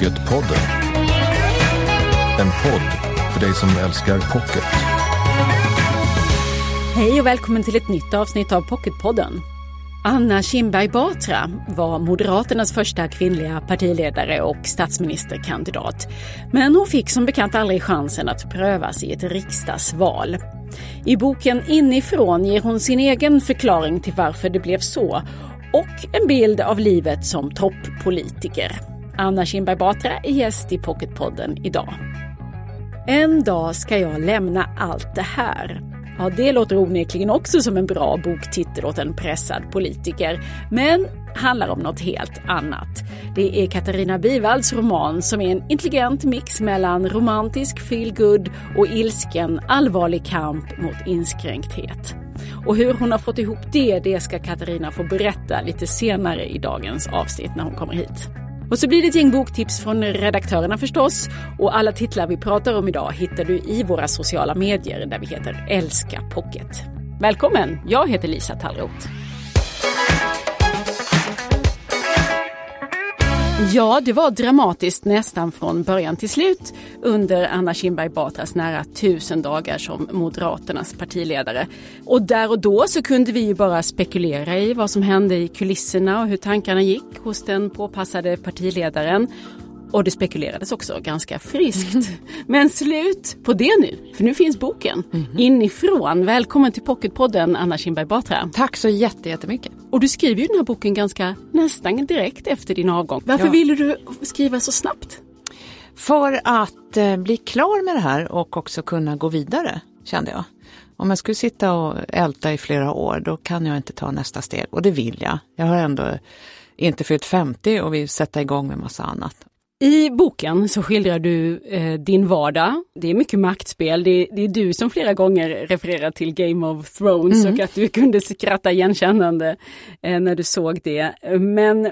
Pocketpodden. En podd för dig som älskar pocket. Hej och välkommen till ett nytt avsnitt av Pocketpodden. Anna Kinberg Batra var Moderaternas första kvinnliga partiledare och statsministerkandidat. Men hon fick som bekant aldrig chansen att prövas i ett riksdagsval. I boken Inifrån ger hon sin egen förklaring till varför det blev så och en bild av livet som toppolitiker. Anna Kinberg Batra är gäst i Pocketpodden idag. En dag ska jag lämna allt det här. Ja, det låter onekligen också som en bra boktitel åt en pressad politiker, men handlar om något helt annat. Det är Katarina Bivalds roman som är en intelligent mix mellan romantisk feelgood och ilsken allvarlig kamp mot inskränkthet. Och hur hon har fått ihop det, det ska Katarina få berätta lite senare i dagens avsnitt när hon kommer hit. Och så blir det ett gäng boktips från redaktörerna förstås. Och alla titlar vi pratar om idag hittar du i våra sociala medier där vi heter Älska Pocket. Välkommen! Jag heter Lisa Tallroth. Ja, det var dramatiskt nästan från början till slut under Anna Kinberg Batras nära tusen dagar som Moderaternas partiledare. Och där och då så kunde vi ju bara spekulera i vad som hände i kulisserna och hur tankarna gick hos den påpassade partiledaren. Och det spekulerades också ganska friskt. Men slut på det nu, för nu finns boken mm. inifrån. Välkommen till Pocketpodden Anna Kinberg Batra. Tack så jättemycket. Och du skriver ju den här boken ganska nästan direkt efter din avgång. Varför ja. ville du skriva så snabbt? För att eh, bli klar med det här och också kunna gå vidare, kände jag. Om jag skulle sitta och älta i flera år, då kan jag inte ta nästa steg. Och det vill jag. Jag har ändå inte fyllt 50 och vill sätta igång med massa annat. I boken så skildrar du eh, din vardag. Det är mycket maktspel. Det, det, är du som flera gånger refererar till Game of Thrones mm. och att du kunde skratta igenkännande eh, när du såg det. Men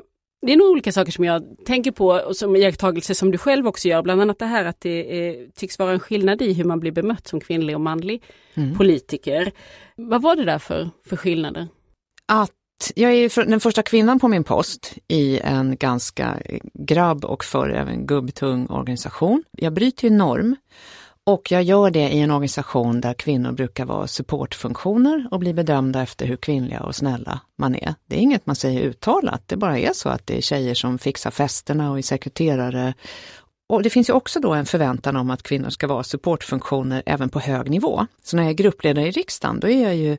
det är nog olika saker som jag tänker på och som iakttagelser som du själv också gör. Bland annat det här att det eh, tycks vara en skillnad i hur man blir bemött som kvinnlig och manlig mm. politiker. Vad var det där för, för skillnader? Att jag är den första kvinnan på min post i en ganska grabb och förr även gubbtung organisation. Jag bryter ju norm och jag gör det i en organisation där kvinnor brukar vara supportfunktioner och bli bedömda efter hur kvinnliga och snälla man är. Det är inget man säger uttalat, det bara är så att det är tjejer som fixar festerna och är sekreterare. Och det finns ju också då en förväntan om att kvinnor ska vara supportfunktioner även på hög nivå. Så när jag är gruppledare i riksdagen, då är jag ju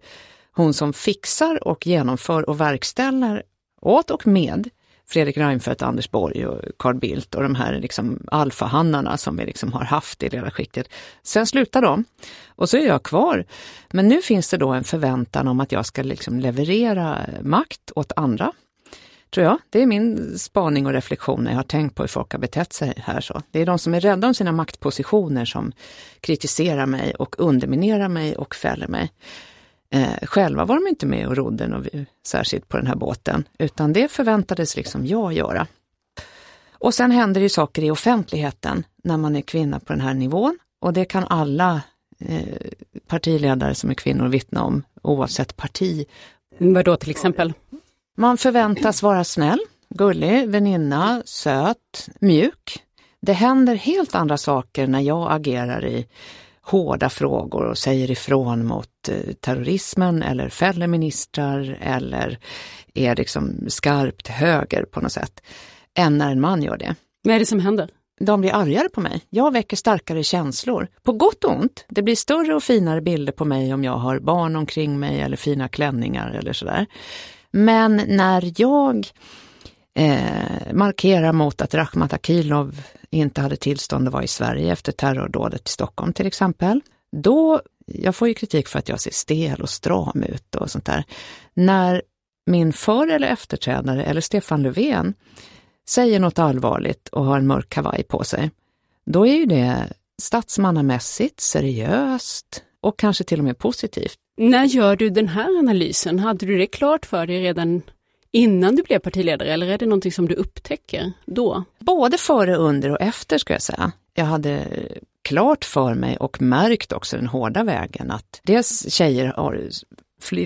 hon som fixar och genomför och verkställer åt och med Fredrik Reinfeldt, Anders Borg och Carl Bildt och de här liksom alfahannarna som vi liksom har haft i ledarskiktet. Sen slutar de och så är jag kvar. Men nu finns det då en förväntan om att jag ska liksom leverera makt åt andra. Tror jag. Det är min spaning och reflektion när jag har tänkt på hur folk har betett sig här. Så. Det är de som är rädda om sina maktpositioner som kritiserar mig och underminerar mig och fäller mig. Eh, själva var de inte med och rodde något särskilt på den här båten, utan det förväntades liksom jag göra. Och sen händer det saker i offentligheten när man är kvinna på den här nivån och det kan alla eh, partiledare som är kvinnor vittna om, oavsett parti. Vad då till exempel? Man förväntas vara snäll, gullig, väninna, söt, mjuk. Det händer helt andra saker när jag agerar i hårda frågor och säger ifrån mot eh, terrorismen eller fäller ministrar eller är liksom skarpt höger på något sätt, än när en man gör det. Vad är det som händer? De blir argare på mig. Jag väcker starkare känslor. På gott och ont. Det blir större och finare bilder på mig om jag har barn omkring mig eller fina klänningar eller sådär. Men när jag eh, markera mot att Rakhmat Akilov inte hade tillstånd att vara i Sverige efter terrordådet i Stockholm till exempel. Då, jag får ju kritik för att jag ser stel och stram ut och sånt där. När min för eller efterträdare eller Stefan Löfven säger något allvarligt och har en mörk kavaj på sig, då är ju det statsmannamässigt, seriöst och kanske till och med positivt. När gör du den här analysen? Hade du det klart för dig redan innan du blev partiledare eller är det någonting som du upptäcker då? Både före, under och efter ska jag säga. Jag hade klart för mig och märkt också den hårda vägen att dels tjejer har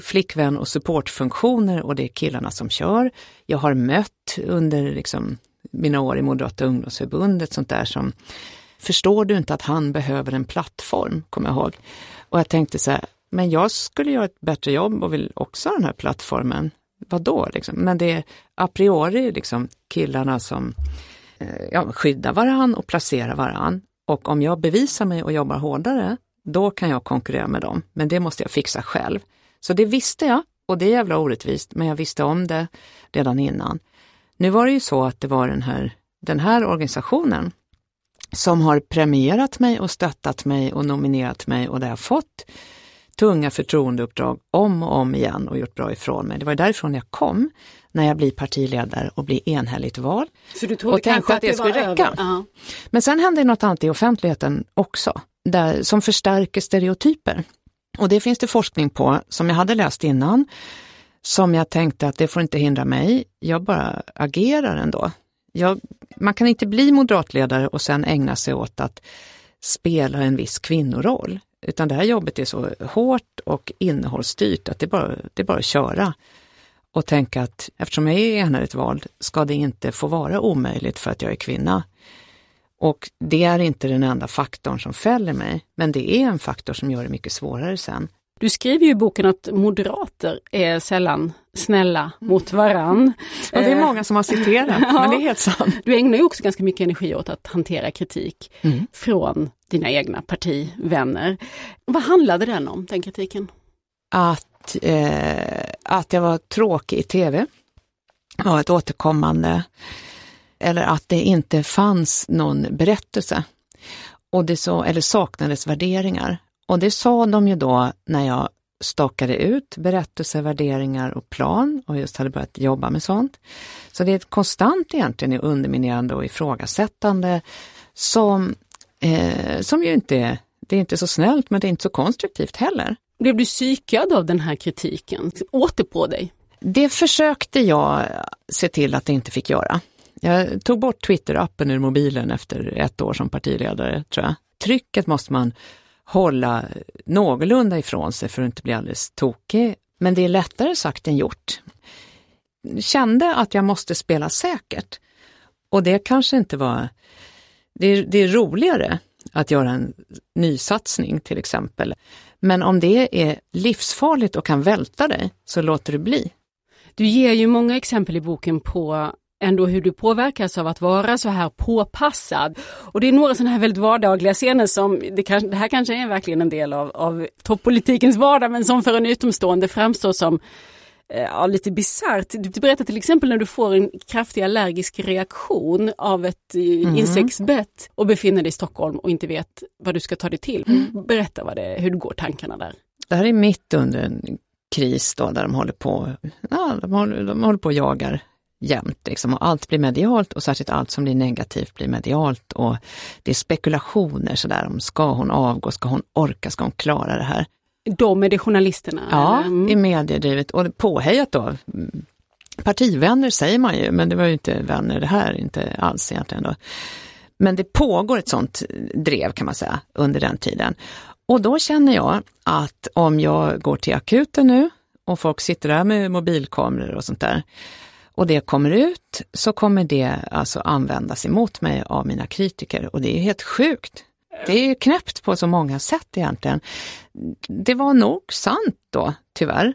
flickvän och supportfunktioner och det är killarna som kör. Jag har mött under liksom mina år i Moderata ungdomsförbundet, sånt där som Förstår du inte att han behöver en plattform, kommer jag ihåg. Och jag tänkte så här, men jag skulle göra ett bättre jobb och vill också ha den här plattformen. Vadå liksom? Men det är a priori liksom killarna som eh, ja, skyddar varann och placerar varann. Och om jag bevisar mig och jobbar hårdare, då kan jag konkurrera med dem. Men det måste jag fixa själv. Så det visste jag och det är jävla orättvist, men jag visste om det redan innan. Nu var det ju så att det var den här, den här organisationen som har premierat mig och stöttat mig och nominerat mig och det jag fått tunga förtroendeuppdrag om och om igen och gjort bra ifrån mig. Det var därifrån jag kom när jag blir partiledare och blir enhälligt vald. Så du trodde och tänkte att det, skulle räcka. Uh -huh. Men sen hände något annat i offentligheten också, där, som förstärker stereotyper. Och det finns det forskning på som jag hade läst innan, som jag tänkte att det får inte hindra mig. Jag bara agerar ändå. Jag, man kan inte bli moderatledare och sen ägna sig åt att spela en viss kvinnoroll. Utan det här jobbet är så hårt och innehållsstyrt att det är bara, det är bara att köra. Och tänka att eftersom jag är enhälligt vald ska det inte få vara omöjligt för att jag är kvinna. Och det är inte den enda faktorn som fäller mig, men det är en faktor som gör det mycket svårare sen. Du skriver ju i boken att moderater är sällan snälla mot varann. Ja, det är många som har citerat, ja, men det är helt sant. Du ägnar ju också ganska mycket energi åt att hantera kritik mm. från dina egna partivänner. Vad handlade den om, den kritiken? Att, eh, att jag var tråkig i tv var ett återkommande, eller att det inte fanns någon berättelse. Och det så, eller saknades värderingar. Och det sa de ju då när jag stakade ut berättelser, värderingar och plan och just hade börjat jobba med sånt. Så det är ett konstant egentligen underminerande och ifrågasättande som, eh, som ju inte är, det är inte så snällt men det är inte så konstruktivt heller. Blev du psykad av den här kritiken? Åter på dig? Det försökte jag se till att det inte fick göra. Jag tog bort Twitter-appen ur mobilen efter ett år som partiledare, tror jag. Trycket måste man hålla någorlunda ifrån sig för att inte bli alldeles tokig. Men det är lättare sagt än gjort. Kände att jag måste spela säkert. Och det kanske inte var... Det är, det är roligare att göra en nysatsning till exempel. Men om det är livsfarligt och kan välta dig, så låter det bli. Du ger ju många exempel i boken på ändå hur du påverkas av att vara så här påpassad. Och det är några sådana här väldigt vardagliga scener som, det, kan, det här kanske är verkligen en del av, av toppolitikens vardag, men som för en utomstående framstår som eh, ja, lite bisarrt. Du berättar till exempel när du får en kraftig allergisk reaktion av ett mm. insektsbett och befinner dig i Stockholm och inte vet vad du ska ta dig till. Mm. Berätta vad det, hur det går tankarna där. Det här är mitt under en kris då, där de håller på, ja, de håller, de håller på och jagar jämt. Liksom, och allt blir medialt och särskilt allt som blir negativt blir medialt. Och det är spekulationer sådär om ska hon avgå, ska hon orka, ska hon klara det här? De är det journalisterna? Ja, mm. i mediedrivet och påhejat då. Partivänner säger man ju, men det var ju inte vänner det här, inte alls egentligen. Då. Men det pågår ett sånt drev kan man säga under den tiden. Och då känner jag att om jag går till akuten nu och folk sitter där med mobilkameror och sånt där, och det kommer ut så kommer det alltså användas emot mig av mina kritiker och det är helt sjukt. Det är knäppt på så många sätt egentligen. Det var nog sant då, tyvärr.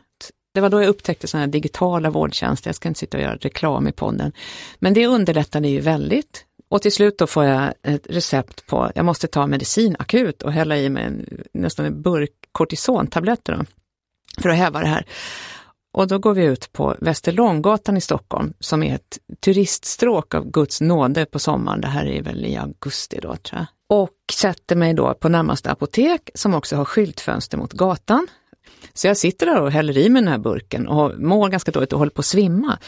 Det var då jag upptäckte sådana här digitala vårdtjänster, jag ska inte sitta och göra reklam i podden. Men det underlättade ju väldigt. Och till slut då får jag ett recept på, jag måste ta medicin akut och hälla i mig en, nästan en burk kortisontabletter då, för att häva det här. Och då går vi ut på Västerlånggatan i Stockholm som är ett turiststråk av Guds nåde på sommaren. Det här är väl i augusti då tror jag. Och sätter mig då på närmaste apotek som också har skyltfönster mot gatan. Så jag sitter där och häller i mig den här burken och mår ganska dåligt och håller på att svimma.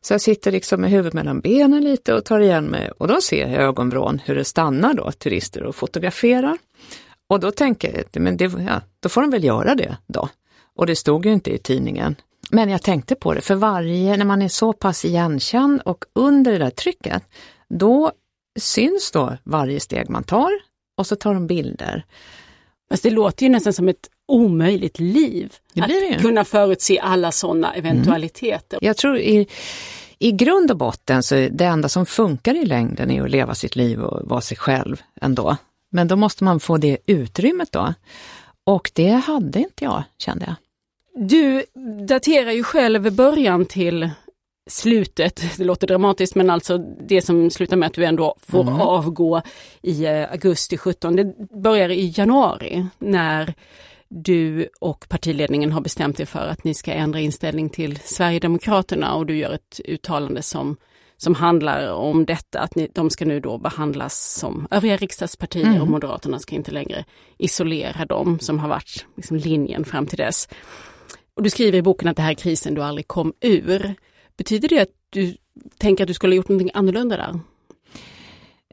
Så jag sitter liksom med huvudet mellan benen lite och tar igen mig och då ser jag i ögonvrån hur det stannar då turister och fotograferar. Och då tänker jag, men det, ja, då får de väl göra det då. Och det stod ju inte i tidningen. Men jag tänkte på det, för varje, när man är så pass igenkänd och under det där trycket, då syns då varje steg man tar och så tar de bilder. Fast det låter ju nästan som ett omöjligt liv. Det att det. kunna förutse alla sådana eventualiteter. Mm. Jag tror i, i grund och botten så är det enda som funkar i längden är att leva sitt liv och vara sig själv ändå. Men då måste man få det utrymmet då. Och det hade inte jag, kände jag. Du daterar ju själv början till slutet, det låter dramatiskt men alltså det som slutar med att du ändå får mm. avgå i eh, augusti 17. Det börjar i januari när du och partiledningen har bestämt er för att ni ska ändra inställning till Sverigedemokraterna och du gör ett uttalande som, som handlar om detta, att ni, de ska nu då behandlas som övriga riksdagspartier mm. och Moderaterna ska inte längre isolera dem som har varit liksom linjen fram till dess. Och du skriver i boken att det här är krisen du aldrig kom ur. Betyder det att du tänker att du skulle ha gjort någonting annorlunda där?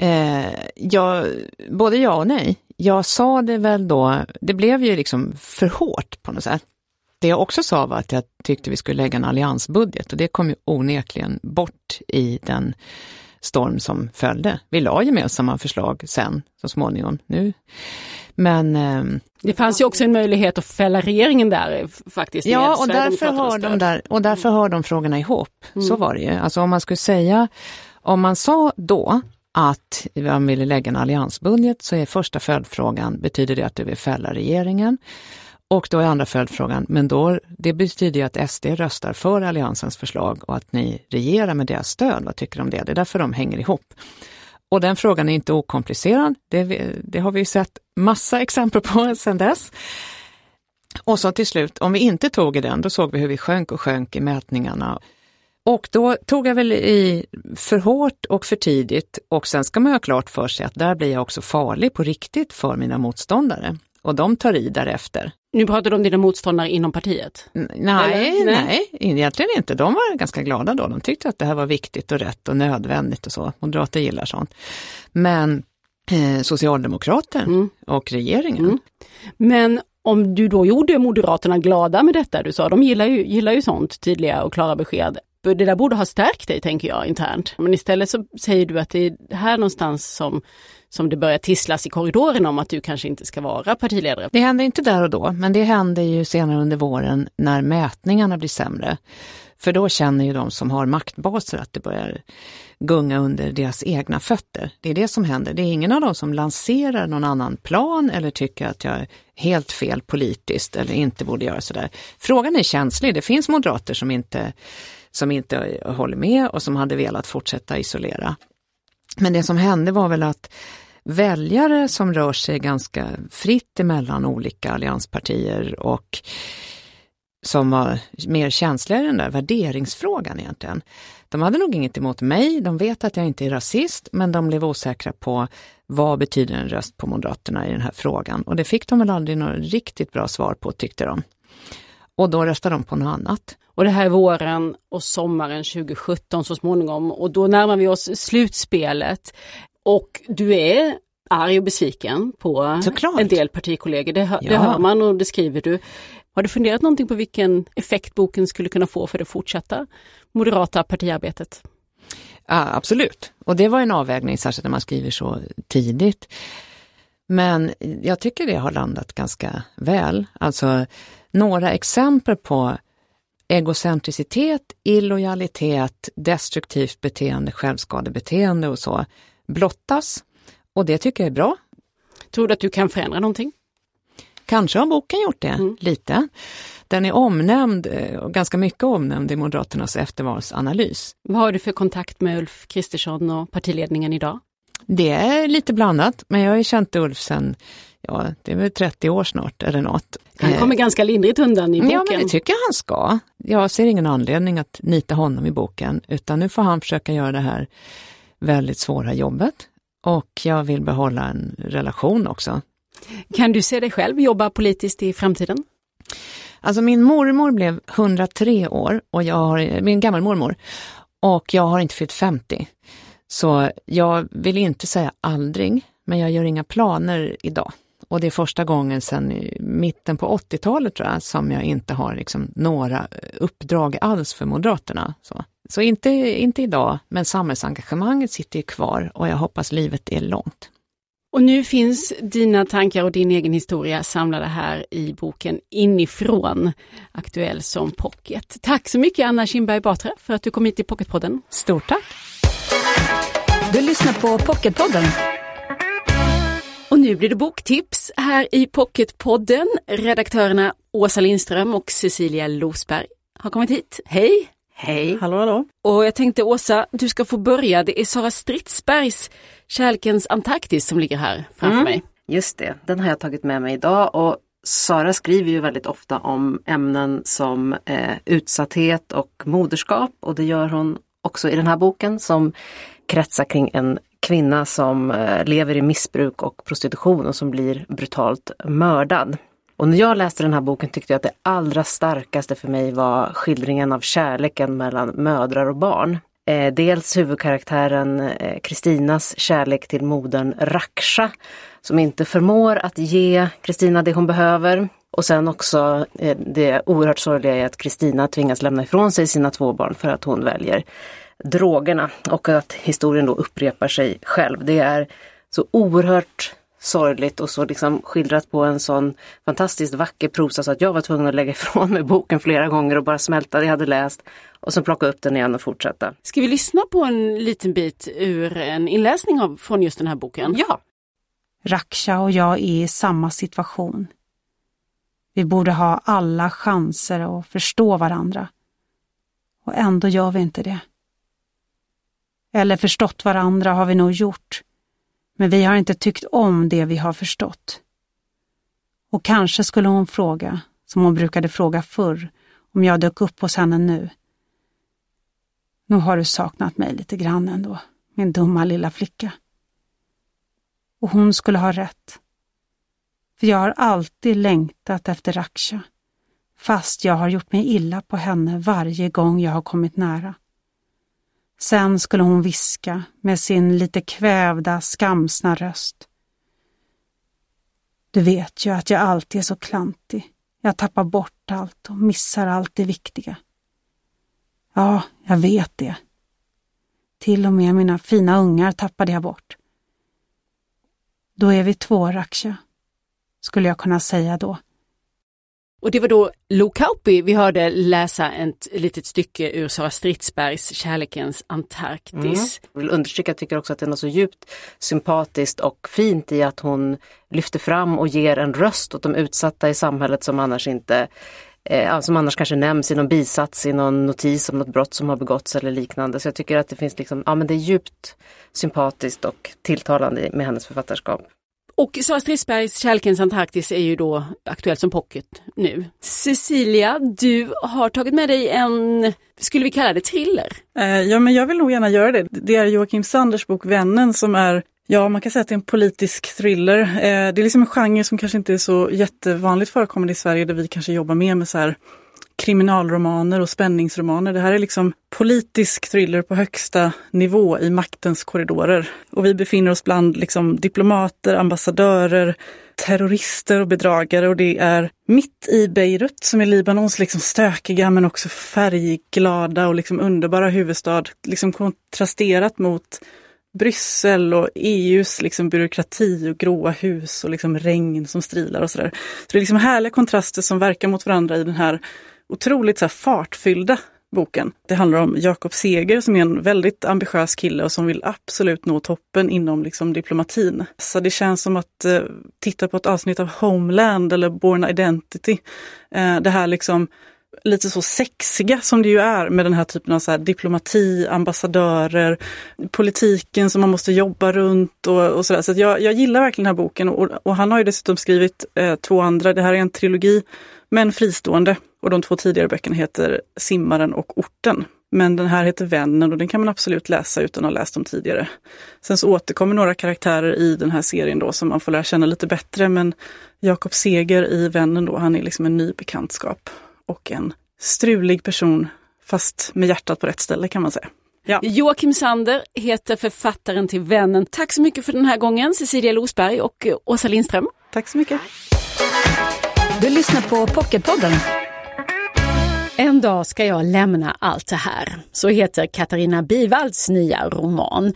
Eh, ja, både ja och nej. Jag sa det väl då, det blev ju liksom för hårt på något sätt. Det jag också sa var att jag tyckte vi skulle lägga en alliansbudget och det kom ju onekligen bort i den storm som följde. Vi la gemensamma förslag sen, så småningom. Nu. Men... Eh, det fanns ju också en möjlighet att fälla regeringen där faktiskt. Ja, och därför, har de där, och därför hör de frågorna ihop. Mm. Så var det ju. Alltså om man skulle säga, om man sa då att man ville lägga en alliansbudget så är första följdfrågan, betyder det att du vill fälla regeringen? Och då är andra följdfrågan, men då, det betyder ju att SD röstar för Alliansens förslag och att ni regerar med deras stöd. Vad tycker du om det? Det är därför de hänger ihop. Och den frågan är inte okomplicerad. Det, det har vi sett massa exempel på sedan dess. Och så till slut, om vi inte tog i den, då såg vi hur vi sjönk och sjönk i mätningarna. Och då tog jag väl i för hårt och för tidigt och sen ska man ha klart för sig att där blir jag också farlig på riktigt för mina motståndare. Och de tar i därefter. Nu pratar du om dina motståndare inom partiet? nej, nej, nej, egentligen inte. De var ganska glada då. De tyckte att det här var viktigt och rätt och nödvändigt och så. Moderater gillar sånt. Men eh, Socialdemokrater mm. och regeringen. Mm. Men om du då gjorde Moderaterna glada med detta, du sa de gillar ju, gillar ju sånt tydliga och klara besked. Det där borde ha stärkt dig, tänker jag, internt. Men istället så säger du att det är här någonstans som, som det börjar tisslas i korridoren om att du kanske inte ska vara partiledare. Det händer inte där och då, men det händer ju senare under våren när mätningarna blir sämre. För då känner ju de som har maktbaser att det börjar gunga under deras egna fötter. Det är det som händer. Det är ingen av dem som lanserar någon annan plan eller tycker att jag är helt fel politiskt eller inte borde göra sådär. Frågan är känslig. Det finns moderater som inte som inte håller med och som hade velat fortsätta isolera. Men det som hände var väl att väljare som rör sig ganska fritt emellan olika allianspartier och som var mer känsliga i den där värderingsfrågan egentligen. De hade nog inget emot mig, de vet att jag inte är rasist, men de blev osäkra på vad betyder en röst på Moderaterna i den här frågan? Och det fick de väl aldrig något riktigt bra svar på tyckte de. Och då röstade de på något annat. Och det här är våren och sommaren 2017 så småningom och då närmar vi oss slutspelet. Och du är arg och besviken på Såklart. en del partikollegor. Det, hör, ja. det hör man och det skriver du. Har du funderat någonting på vilken effekt boken skulle kunna få för det fortsatta moderata partiarbetet? Ja, absolut, och det var en avvägning, särskilt när man skriver så tidigt. Men jag tycker det har landat ganska väl. Alltså några exempel på egocentricitet, illojalitet, destruktivt beteende, självskadebeteende och så blottas. Och det tycker jag är bra. Tror du att du kan förändra någonting? Kanske har boken gjort det, mm. lite. Den är omnämnd, eh, och ganska mycket omnämnd i Moderaternas eftervalsanalys. Vad har du för kontakt med Ulf Kristersson och partiledningen idag? Det är lite blandat, men jag har ju känt Ulf sedan ja, det är väl 30 år snart eller något. Han kommer ganska lindrigt undan i boken. Ja, men det tycker jag han ska. Jag ser ingen anledning att nita honom i boken, utan nu får han försöka göra det här väldigt svåra jobbet. Och jag vill behålla en relation också. Kan du se dig själv jobba politiskt i framtiden? Alltså min mormor blev 103 år, och jag har, min gammelmormor, och jag har inte fyllt 50. Så jag vill inte säga aldrig, men jag gör inga planer idag. Och det är första gången sedan mitten på 80-talet tror jag, som jag inte har liksom några uppdrag alls för Moderaterna. Så, så inte, inte idag, men samhällsengagemanget sitter ju kvar och jag hoppas livet är långt. Och nu finns dina tankar och din egen historia samlade här i boken Inifrån, aktuell som pocket. Tack så mycket Anna Kinberg Batra för att du kom hit till Pocketpodden. Stort tack! Du lyssnar på Pocketpodden. Nu blir det boktips här i Pocketpodden. Redaktörerna Åsa Lindström och Cecilia Losberg har kommit hit. Hej! Hej! Hallå, hallå! Och jag tänkte Åsa, du ska få börja. Det är Sara Stridsbergs Kärlekens Antarktis som ligger här framför mm, mig. Just det, den har jag tagit med mig idag och Sara skriver ju väldigt ofta om ämnen som eh, utsatthet och moderskap och det gör hon också i den här boken som kretsar kring en kvinna som eh, lever i missbruk och prostitution och som blir brutalt mördad. Och när jag läste den här boken tyckte jag att det allra starkaste för mig var skildringen av kärleken mellan mödrar och barn. Eh, dels huvudkaraktären eh, Kristinas kärlek till modern Raksha som inte förmår att ge Kristina det hon behöver. Och sen också det oerhört sorgliga i att Kristina tvingas lämna ifrån sig sina två barn för att hon väljer drogerna och att historien då upprepar sig själv. Det är så oerhört sorgligt och så liksom skildrat på en sån fantastiskt vacker prosa så att jag var tvungen att lägga ifrån mig boken flera gånger och bara smälta det jag hade läst och sen plocka upp den igen och fortsätta. Ska vi lyssna på en liten bit ur en inläsning av, från just den här boken? Ja! Raksha och jag är i samma situation. Vi borde ha alla chanser att förstå varandra. Och ändå gör vi inte det. Eller förstått varandra har vi nog gjort, men vi har inte tyckt om det vi har förstått. Och kanske skulle hon fråga, som hon brukade fråga förr, om jag dök upp hos henne nu. Nu har du saknat mig lite grann ändå, min dumma lilla flicka. Och hon skulle ha rätt. För jag har alltid längtat efter Raksha, fast jag har gjort mig illa på henne varje gång jag har kommit nära. Sen skulle hon viska med sin lite kvävda, skamsna röst. Du vet ju att jag alltid är så klantig. Jag tappar bort allt och missar allt det viktiga. Ja, jag vet det. Till och med mina fina ungar tappade jag bort. Då är vi två, Raksha, skulle jag kunna säga då. Och det var då Lo Kauppi vi hörde läsa ett litet stycke ur Sara Stridsbergs Kärlekens Antarktis. Mm. Jag vill understryka, jag tycker också att det är något så djupt sympatiskt och fint i att hon lyfter fram och ger en röst åt de utsatta i samhället som annars inte eh, som annars kanske nämns i någon bisats, i någon notis om något brott som har begåtts eller liknande. Så jag tycker att det finns liksom, ja men det är djupt sympatiskt och tilltalande med hennes författarskap. Och Sara Stridsbergs Kärlekens Antarktis är ju då aktuellt som pocket nu. Cecilia, du har tagit med dig en, skulle vi kalla det thriller? Eh, ja, men jag vill nog gärna göra det. Det är Joakim Sanders bok Vännen som är Ja, man kan säga att det är en politisk thriller. Eh, det är liksom en genre som kanske inte är så jättevanligt förekommande i Sverige där vi kanske jobbar mer med så här kriminalromaner och spänningsromaner. Det här är liksom politisk thriller på högsta nivå i maktens korridorer. Och vi befinner oss bland liksom diplomater, ambassadörer, terrorister och bedragare och det är mitt i Beirut som är Libanons liksom stökiga men också färgglada och liksom underbara huvudstad. Liksom kontrasterat mot Bryssel och EUs liksom byråkrati och gråa hus och liksom regn som strilar och sådär. Så det är liksom härliga kontraster som verkar mot varandra i den här otroligt så här fartfyllda boken. Det handlar om Jakob Seger som är en väldigt ambitiös kille och som vill absolut nå toppen inom liksom, diplomatin. Så det känns som att eh, titta på ett avsnitt av Homeland eller Born Identity. Eh, det här liksom lite så sexiga som det ju är med den här typen av så här diplomati, ambassadörer, politiken som man måste jobba runt och, och sådär. Så, så jag, jag gillar verkligen den här boken och, och han har ju dessutom skrivit eh, två andra. Det här är en trilogi, men fristående. Och de två tidigare böckerna heter Simmaren och Orten. Men den här heter Vännen och den kan man absolut läsa utan att ha läst dem tidigare. Sen så återkommer några karaktärer i den här serien då som man får lära känna lite bättre. Men Jakob Seger i Vännen då, han är liksom en ny bekantskap och en strulig person, fast med hjärtat på rätt ställe kan man säga. Ja. Joakim Sander heter författaren till Vännen. Tack så mycket för den här gången, Cecilia Losberg och Åsa Lindström. Tack så mycket. Du lyssnar på Pocketpodden. En dag ska jag lämna allt det här. Så heter Katarina Bivalds nya roman.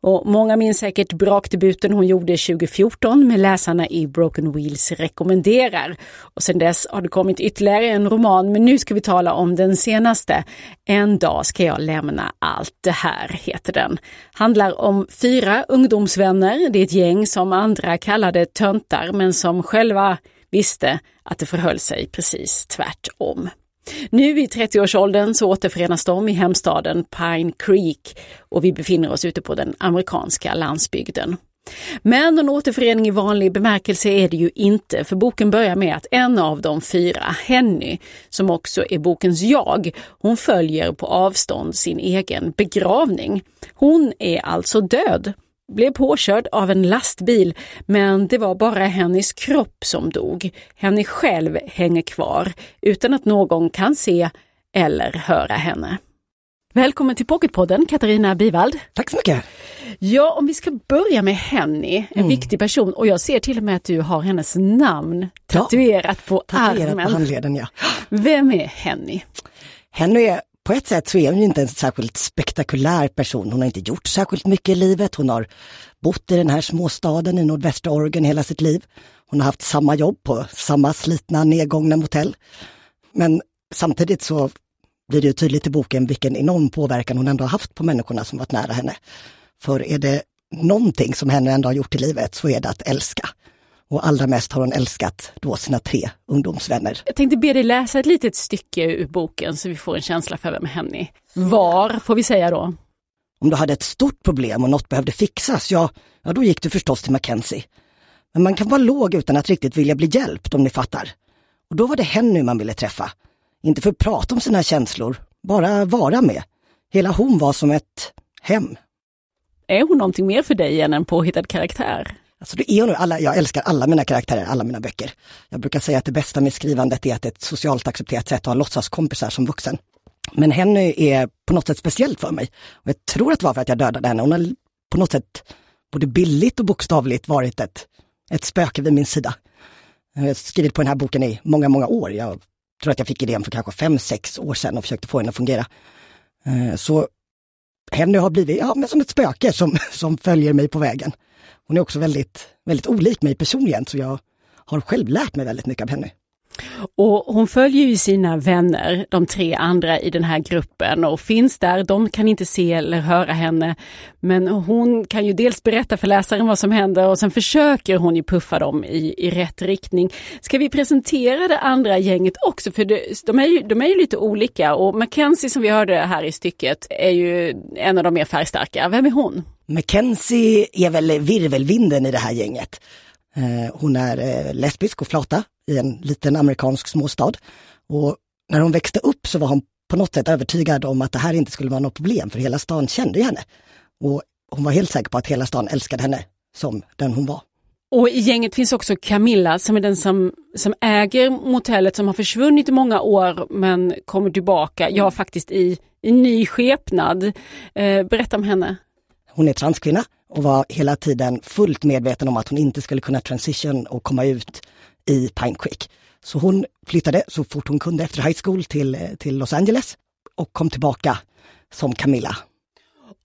Och många minns säkert brakdebuten hon gjorde 2014 med läsarna i Broken Wheels rekommenderar. Och sedan dess har det kommit ytterligare en roman, men nu ska vi tala om den senaste. En dag ska jag lämna allt det här, heter den. Handlar om fyra ungdomsvänner. Det är ett gäng som andra kallade töntar, men som själva visste att det förhöll sig precis tvärtom. Nu i 30-årsåldern så återförenas de i hemstaden Pine Creek och vi befinner oss ute på den amerikanska landsbygden. Men någon återförening i vanlig bemärkelse är det ju inte, för boken börjar med att en av de fyra, Henny, som också är bokens jag, hon följer på avstånd sin egen begravning. Hon är alltså död blev påkörd av en lastbil, men det var bara Hennys kropp som dog. Henny själv hänger kvar utan att någon kan se eller höra henne. Välkommen till Pocketpodden Katarina Bivald. Tack så mycket. Ja, om vi ska börja med Henny, en mm. viktig person och jag ser till och med att du har hennes namn tatuerat ja, på tatuerat armen. på handleden, ja. Vem är Henny? Henny är på ett sätt så är hon inte en särskilt spektakulär person. Hon har inte gjort särskilt mycket i livet. Hon har bott i den här småstaden i nordvästra Oregon hela sitt liv. Hon har haft samma jobb på samma slitna nedgångna motell. Men samtidigt så blir det tydligt i boken vilken enorm påverkan hon ändå har haft på människorna som varit nära henne. För är det någonting som henne ändå har gjort i livet så är det att älska. Och allra mest har hon älskat då sina tre ungdomsvänner. Jag tänkte be dig läsa ett litet stycke ur boken så vi får en känsla för vem Henny var, får vi säga då. Om du hade ett stort problem och något behövde fixas, ja, ja då gick du förstås till Mackenzie. Men man kan vara låg utan att riktigt vilja bli hjälpt om ni fattar. Och då var det Henny man ville träffa. Inte för att prata om sina känslor, bara vara med. Hela hon var som ett hem. Är hon någonting mer för dig än en påhittad karaktär? Alltså det är hon, alla, jag älskar alla mina karaktärer, alla mina böcker. Jag brukar säga att det bästa med skrivandet är att det är ett socialt accepterat sätt att ha låtsaskompisar som vuxen. Men Henny är på något sätt speciellt för mig. Och jag tror att det var för att jag dödade henne. Hon har på något sätt både billigt och bokstavligt varit ett, ett spöke vid min sida. Jag har skrivit på den här boken i många, många år. Jag tror att jag fick idén för kanske fem, sex år sedan och försökte få den att fungera. Eh, så Henny har blivit ja, men som ett spöke som, som följer mig på vägen. Hon är också väldigt, väldigt olik mig personligen, så jag har själv lärt mig väldigt mycket av henne. Och hon följer ju sina vänner, de tre andra i den här gruppen och finns där. De kan inte se eller höra henne. Men hon kan ju dels berätta för läsaren vad som händer och sen försöker hon ju puffa dem i, i rätt riktning. Ska vi presentera det andra gänget också? För det, de, är ju, de är ju lite olika och Mackenzie som vi hörde här i stycket är ju en av de mer färgstarka. Vem är hon? Mackenzie är väl virvelvinden i det här gänget. Eh, hon är eh, lesbisk och flata i en liten amerikansk småstad. Och när hon växte upp så var hon på något sätt övertygad om att det här inte skulle vara något problem, för hela stan kände henne. Och hon var helt säker på att hela stan älskade henne som den hon var. Och i gänget finns också Camilla som är den som, som äger motellet som har försvunnit i många år men kommer tillbaka, ja faktiskt i, i ny skepnad. Eh, berätta om henne. Hon är transkvinna och var hela tiden fullt medveten om att hon inte skulle kunna transition och komma ut i Pine Creek. Så hon flyttade så fort hon kunde efter high school till, till Los Angeles och kom tillbaka som Camilla.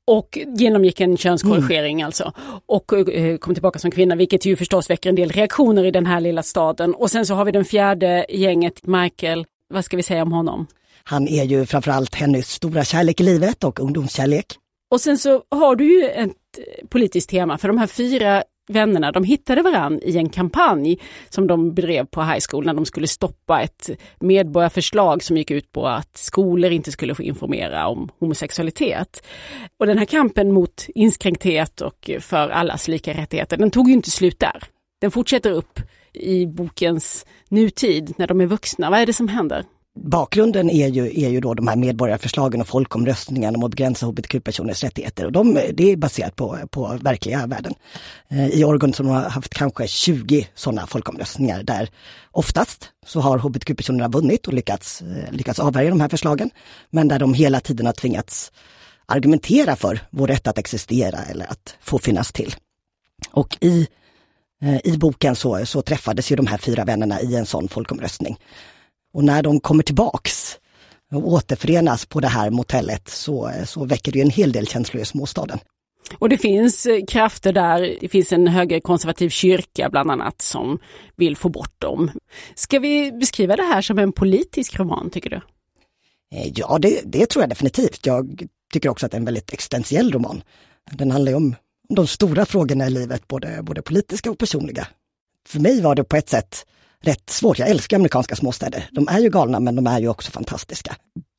Och genomgick en könskorrigering mm. alltså. Och eh, kom tillbaka som kvinna, vilket ju förstås väcker en del reaktioner i den här lilla staden. Och sen så har vi den fjärde gänget, Michael. Vad ska vi säga om honom? Han är ju framförallt hennes stora kärlek i livet och ungdomskärlek. Och sen så har du ju ett eh, politiskt tema, för de här fyra vännerna, de hittade varann i en kampanj som de bedrev på high school när de skulle stoppa ett medborgarförslag som gick ut på att skolor inte skulle få informera om homosexualitet. Och den här kampen mot inskränkthet och eh, för allas lika rättigheter, den tog ju inte slut där. Den fortsätter upp i bokens nutid när de är vuxna. Vad är det som händer? Bakgrunden är ju, är ju då de här medborgarförslagen och folkomröstningarna om att begränsa hbtq-personers rättigheter. Och de, det är baserat på, på verkliga värden. Eh, I Oregon som har haft kanske 20 sådana folkomröstningar där oftast så har hbtq-personerna vunnit och lyckats, eh, lyckats avvärja de här förslagen. Men där de hela tiden har tvingats argumentera för vår rätt att existera eller att få finnas till. Och i, eh, i boken så, så träffades ju de här fyra vännerna i en sån folkomröstning. Och när de kommer tillbaks och återförenas på det här motellet så, så väcker det en hel del känslor i småstaden. Och det finns eh, krafter där, det finns en högerkonservativ kyrka bland annat som vill få bort dem. Ska vi beskriva det här som en politisk roman tycker du? Eh, ja, det, det tror jag definitivt. Jag tycker också att det är en väldigt existentiell roman. Den handlar om de stora frågorna i livet, både, både politiska och personliga. För mig var det på ett sätt rätt svårt. Jag älskar amerikanska småstäder. De är ju galna men de är ju också fantastiska.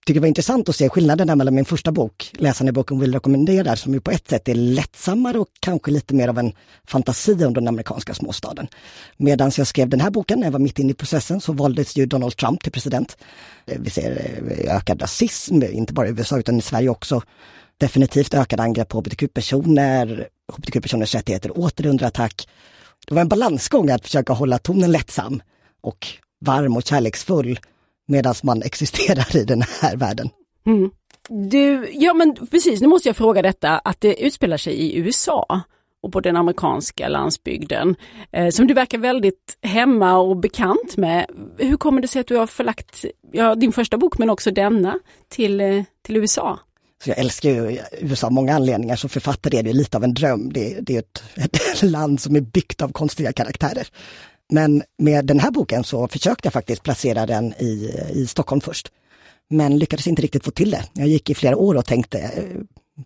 Tycker det var intressant att se skillnaden mellan min första bok, Läsande boken vill rekommendera, som ju på ett sätt är lättsammare och kanske lite mer av en fantasi om den amerikanska småstaden. Medan jag skrev den här boken, när jag var mitt inne i processen, så valdes ju Donald Trump till president. Eh, vi ser eh, ökad rasism, inte bara i USA utan i Sverige också. Definitivt ökade angrepp på hbtq-personer, hbtq-personers rättigheter åter under attack. Det var en balansgång att försöka hålla tonen lättsam och varm och kärleksfull medan man existerar i den här världen. Mm. Du, ja men precis, nu måste jag fråga detta att det utspelar sig i USA och på den amerikanska landsbygden eh, som du verkar väldigt hemma och bekant med. Hur kommer det sig att du har förlagt ja, din första bok men också denna till, eh, till USA? Så jag älskar ju USA av många anledningar. Som författare är det lite av en dröm. Det, det är ett, ett land som är byggt av konstiga karaktärer. Men med den här boken så försökte jag faktiskt placera den i, i Stockholm först. Men lyckades inte riktigt få till det. Jag gick i flera år och tänkte eh,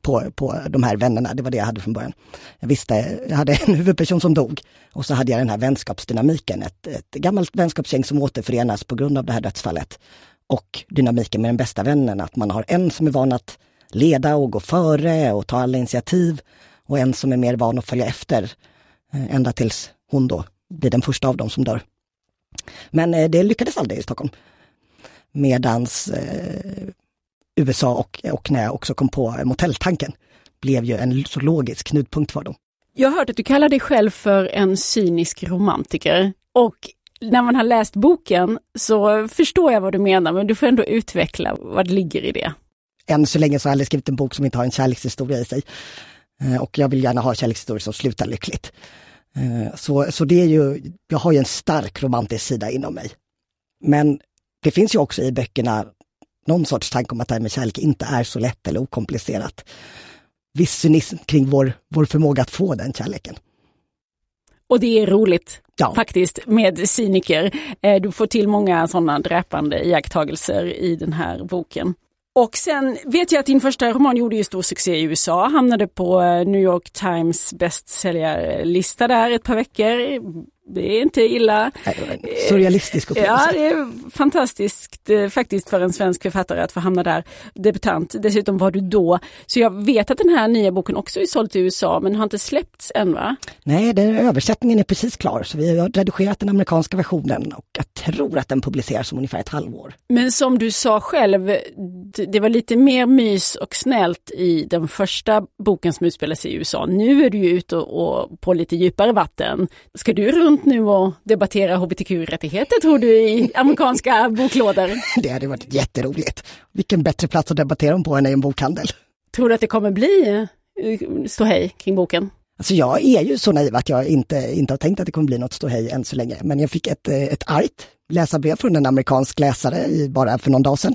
på, på de här vännerna, det var det jag hade från början. Jag visste, jag hade en huvudperson som dog och så hade jag den här vänskapsdynamiken, ett, ett gammalt vänskapsgäng som återförenas på grund av det här dödsfallet. Och dynamiken med den bästa vännen, att man har en som är van att leda och gå före och ta alla initiativ och en som är mer van att följa efter eh, ända tills hon då blir den första av dem som dör. Men eh, det lyckades aldrig i Stockholm. Medans eh, USA och, och när jag också kom på motelltanken blev ju en så logisk knutpunkt för dem. Jag har hört att du kallar dig själv för en cynisk romantiker och när man har läst boken så förstår jag vad du menar men du får ändå utveckla vad det ligger i det. Än så länge så har jag aldrig skrivit en bok som inte har en kärlekshistoria i sig. Eh, och jag vill gärna ha kärlekshistorier som slutar lyckligt. Eh, så, så det är ju, jag har ju en stark romantisk sida inom mig. Men det finns ju också i böckerna någon sorts tanke om att det här med kärlek inte är så lätt eller okomplicerat. Viss cynism kring vår, vår förmåga att få den kärleken. Och det är roligt ja. faktiskt med cyniker. Eh, du får till många sådana dräpande iakttagelser i den här boken. Och sen vet jag att din första roman gjorde ju stor succé i USA, hamnade på eh, New York Times bästsäljarlista där ett par veckor det är inte illa. Surrealistisk upplevelse. Ja, det är fantastiskt eh, faktiskt för en svensk författare att få hamna där. Debutant. Dessutom var du då. Så jag vet att den här nya boken också är såld till USA men har inte släppts än va? Nej, den, översättningen är precis klar så vi har redigerat den amerikanska versionen och jag tror att den publiceras om ungefär ett halvår. Men som du sa själv, det var lite mer mys och snällt i den första boken som utspelar sig i USA. Nu är du ute och, och på lite djupare vatten. Ska du runt runt nu och debattera hbtq-rättigheter tror du i amerikanska boklådor? Det hade varit jätteroligt. Vilken bättre plats att debattera om på än i en bokhandel. Tror du att det kommer bli eh, ståhej kring boken? Alltså jag är ju så naiv att jag inte, inte har tänkt att det kommer bli något ståhej än så länge. Men jag fick ett, eh, ett argt läsarbrev från en amerikansk läsare i, bara för någon dag sedan.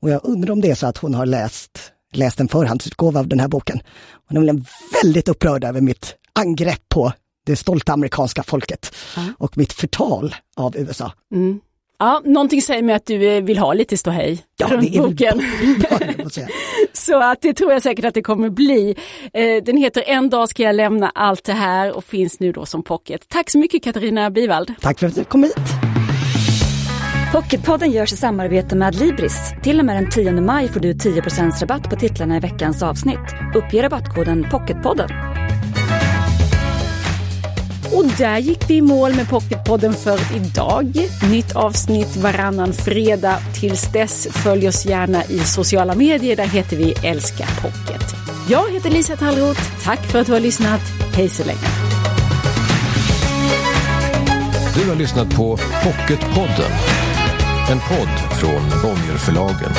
Och jag undrar om det är så att hon har läst, läst en förhandsutgåva av den här boken. Hon är väldigt upprörd över mitt angrepp på det stolta amerikanska folket mm. och mitt förtal av USA. Mm. Ja, någonting säger mig att du eh, vill ha lite ståhej ja, runt boken. Så att det tror jag säkert att det kommer bli. Eh, den heter En dag ska jag lämna allt det här och finns nu då som pocket. Tack så mycket Katarina Bivald. Tack för att du kom hit. Pocketpodden görs i samarbete med Adlibris. Till och med den 10 maj får du 10% rabatt på titlarna i veckans avsnitt. Uppge rabattkoden Pocketpodden. Och där gick vi i mål med Pocketpodden för idag. Nytt avsnitt varannan fredag. Tills dess följ oss gärna i sociala medier. Där heter vi Älska Pocket. Jag heter Lisa Tallroth. Tack för att du har lyssnat. Hej så länge. Du har lyssnat på Pocketpodden. En podd från Bonnierförlagen.